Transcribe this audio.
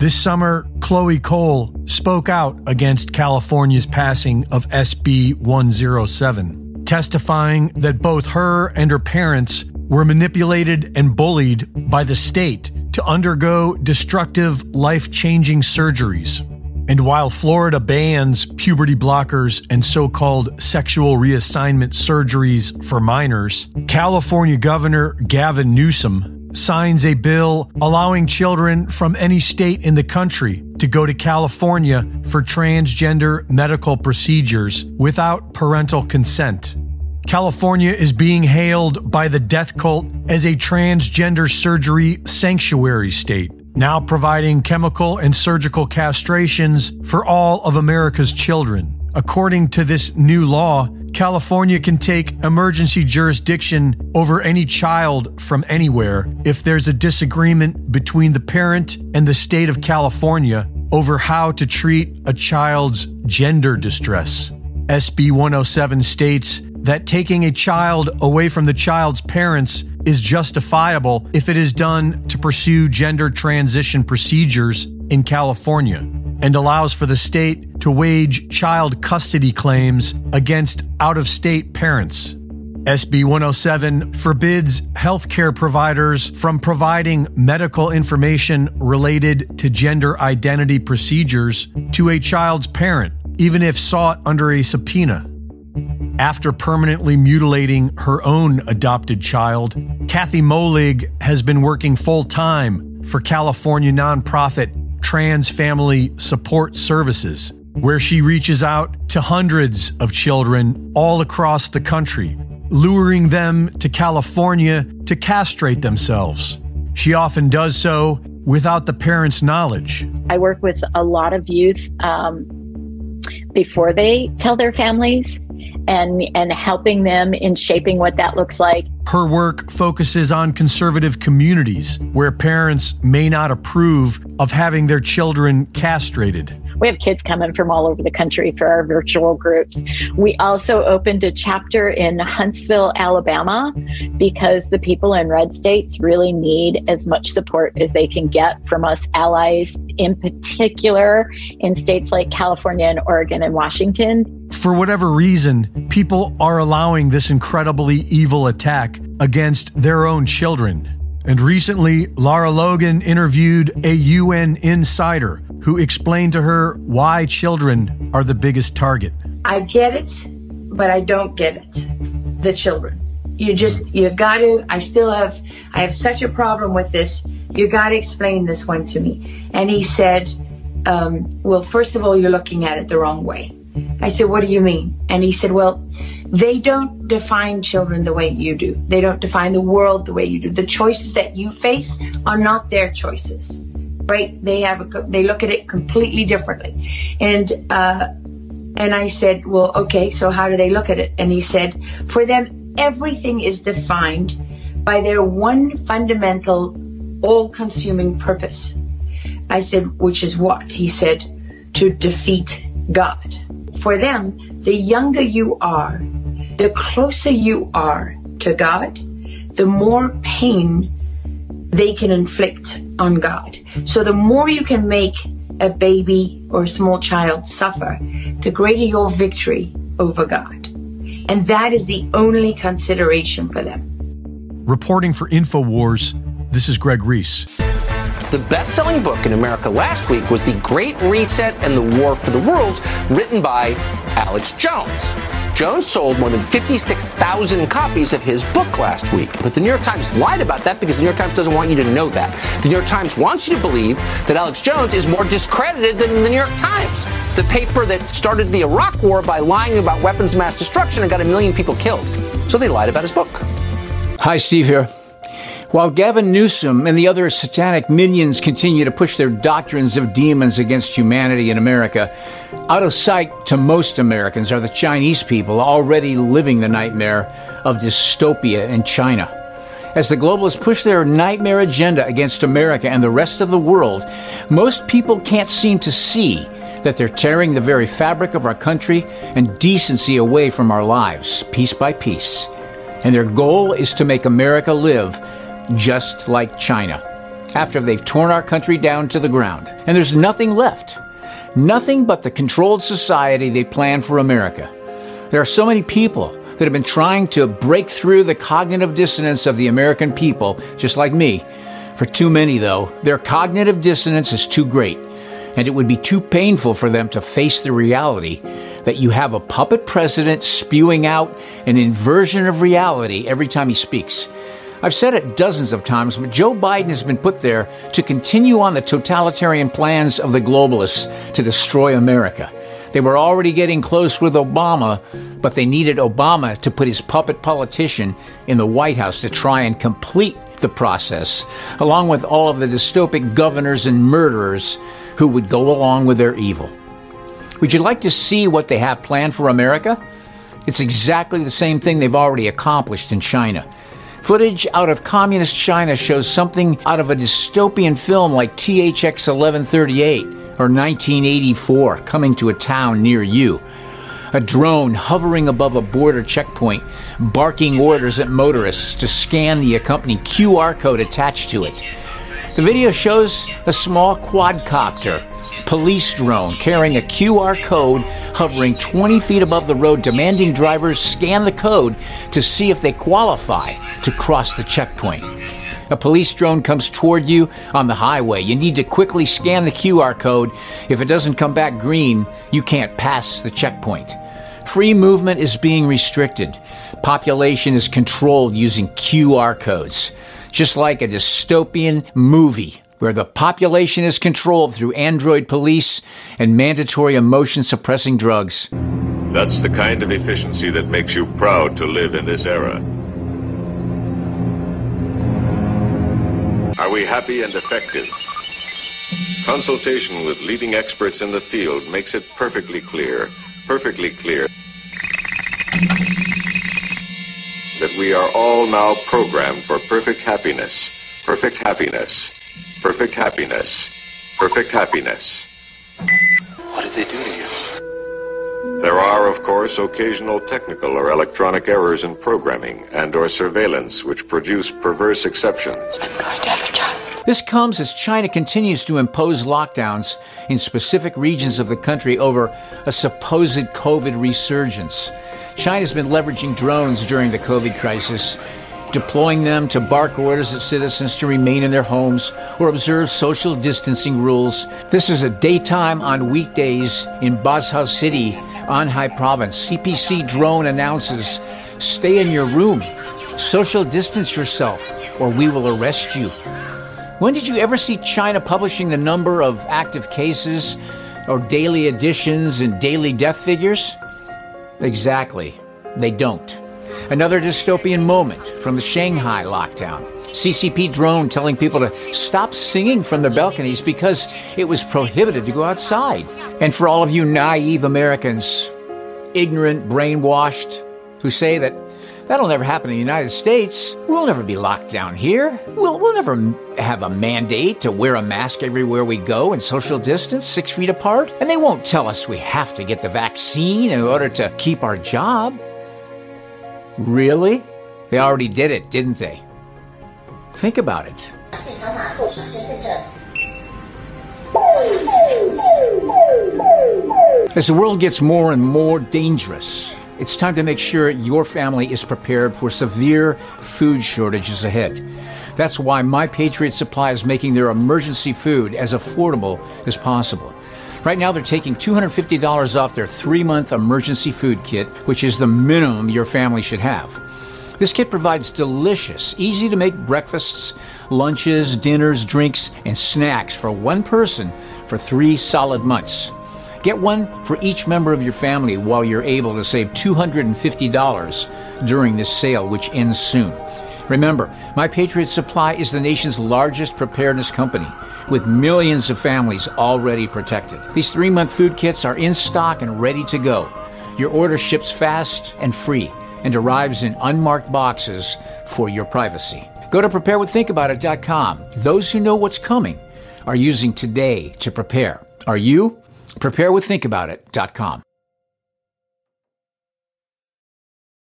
This summer, Chloe Cole spoke out against California's passing of SB 107, testifying that both her and her parents were manipulated and bullied by the state to undergo destructive, life changing surgeries. And while Florida bans puberty blockers and so called sexual reassignment surgeries for minors, California Governor Gavin Newsom signs a bill allowing children from any state in the country to go to California for transgender medical procedures without parental consent. California is being hailed by the death cult as a transgender surgery sanctuary state now providing chemical and surgical castrations for all of America's children. According to this new law, California can take emergency jurisdiction over any child from anywhere if there's a disagreement between the parent and the state of California over how to treat a child's gender distress. SB 107 states that taking a child away from the child's parents is justifiable if it is done to pursue gender transition procedures in California and allows for the state to wage child custody claims against out of state parents. SB 107 forbids healthcare providers from providing medical information related to gender identity procedures to a child's parent, even if sought under a subpoena. After permanently mutilating her own adopted child, Kathie Moehlig has been working full time for California nonprofit Trans Family Support Services, where she reaches out to hundreds of children all across the country, luring them to California to castrate themselves. She often does so without the parents' knowledge. I work with a lot of youth um, before they tell their families and and helping them in shaping what that looks like. Her work focuses on conservative communities where parents may not approve of having their children castrated. We have kids coming from all over the country for our virtual groups. We also opened a chapter in Huntsville, Alabama, because the people in red states really need as much support as they can get from us allies, in particular in states like California and Oregon and Washington. For whatever reason, people are allowing this incredibly evil attack against their own children. And recently, Lara Logan interviewed a UN insider who explained to her why children are the biggest target. I get it, but I don't get it. The children. You just, you gotta, I still have, I have such a problem with this. You gotta explain this one to me. And he said, um, well, first of all, you're looking at it the wrong way. I said, what do you mean? And he said, well, they don't define children the way you do. They don't define the world the way you do. The choices that you face are not their choices right? They have a, they look at it completely differently. And, uh, and I said, well, okay, so how do they look at it? And he said, for them, everything is defined by their one fundamental, all consuming purpose. I said, which is what? He said, to defeat God. For them, the younger you are, the closer you are to God, the more pain they can inflict on God. So the more you can make a baby or a small child suffer, the greater your victory over God. And that is the only consideration for them. Reporting for InfoWars, this is Greg Reese. The best selling book in America last week was The Great Reset and the War for the World, written by Alex Jones. Jones sold more than 56,000 copies of his book last week. But the New York Times lied about that because the New York Times doesn't want you to know that. The New York Times wants you to believe that Alex Jones is more discredited than the New York Times, the paper that started the Iraq War by lying about weapons of mass destruction and got a million people killed. So they lied about his book. Hi, Steve here. While Gavin Newsom and the other satanic minions continue to push their doctrines of demons against humanity in America, out of sight to most Americans are the Chinese people already living the nightmare of dystopia in China. As the globalists push their nightmare agenda against America and the rest of the world, most people can't seem to see that they're tearing the very fabric of our country and decency away from our lives, piece by piece. And their goal is to make America live just like China. after they've torn our country down to the ground. And there's nothing left. Nothing but the controlled society they plan for America. There are so many people that have been trying to break through the cognitive dissonance of the American people, just like me. For too many, though, their cognitive dissonance is too great, and it would be too painful for them to face the reality that you have a puppet president spewing out an inversion of reality every time he speaks. I've said it dozens of times, but Joe Biden has been put there to continue on the totalitarian plans of the globalists to destroy America. They were already getting close with Obama, but they needed Obama to put his puppet politician in the White House to try and complete the process, along with all of the dystopic governors and murderers who would go along with their evil. Would you like to see what they have planned for America? It's exactly the same thing they've already accomplished in China. Footage out of communist China shows something out of a dystopian film like THX 1138 or 1984 coming to a town near you. A drone hovering above a border checkpoint, barking orders at motorists to scan the accompanying QR code attached to it. The video shows a small quadcopter police drone carrying a QR code hovering 20 feet above the road, demanding drivers scan the code to see if they qualify to cross the checkpoint. A police drone comes toward you on the highway. You need to quickly scan the QR code. If it doesn't come back green, you can't pass the checkpoint. Free movement is being restricted. Population is controlled using QR codes, just like a dystopian movie where the population is controlled through android police and mandatory emotion suppressing drugs. That's the kind of efficiency that makes you proud to live in this era. Are we happy and effective? Consultation with leading experts in the field makes it perfectly clear, perfectly clear, that we are all now programmed for perfect happiness, perfect happiness. Perfect happiness. Perfect happiness. What did they do to you? There are, of course, occasional technical or electronic errors in programming and or surveillance which produce perverse exceptions. I'm going to have a child. This comes as China continues to impose lockdowns in specific regions of the country over a supposed COVID resurgence. China's been leveraging drones during the COVID crisis deploying them to bark orders at citizens to remain in their homes or observe social distancing rules. This is a daytime on weekdays in Bozhou City, Anhui Province. CPC drone announces stay in your room, social distance yourself, or we will arrest you. When did you ever see China publishing the number of active cases or daily additions and daily death figures? Exactly. They don't. Another dystopian moment from the Shanghai lockdown. CCP drone telling people to stop singing from their balconies because it was prohibited to go outside. And for all of you naive Americans, ignorant, brainwashed, who say that that'll never happen in the United States, we'll never be locked down here. We'll, we'll never have a mandate to wear a mask everywhere we go and social distance six feet apart. And they won't tell us we have to get the vaccine in order to keep our job. Really? They already did it, didn't they? Think about it. As the world gets more and more dangerous, it's time to make sure your family is prepared for severe food shortages ahead. That's why My Patriot Supply is making their emergency food as affordable as possible. Right now, they're taking $250 off their three month emergency food kit, which is the minimum your family should have. This kit provides delicious, easy to make breakfasts, lunches, dinners, drinks, and snacks for one person for three solid months. Get one for each member of your family while you're able to save $250 during this sale, which ends soon. Remember, My Patriot Supply is the nation's largest preparedness company with millions of families already protected. These three month food kits are in stock and ready to go. Your order ships fast and free and arrives in unmarked boxes for your privacy. Go to preparewiththinkaboutit.com. Those who know what's coming are using today to prepare. Are you? Preparewiththinkaboutit.com.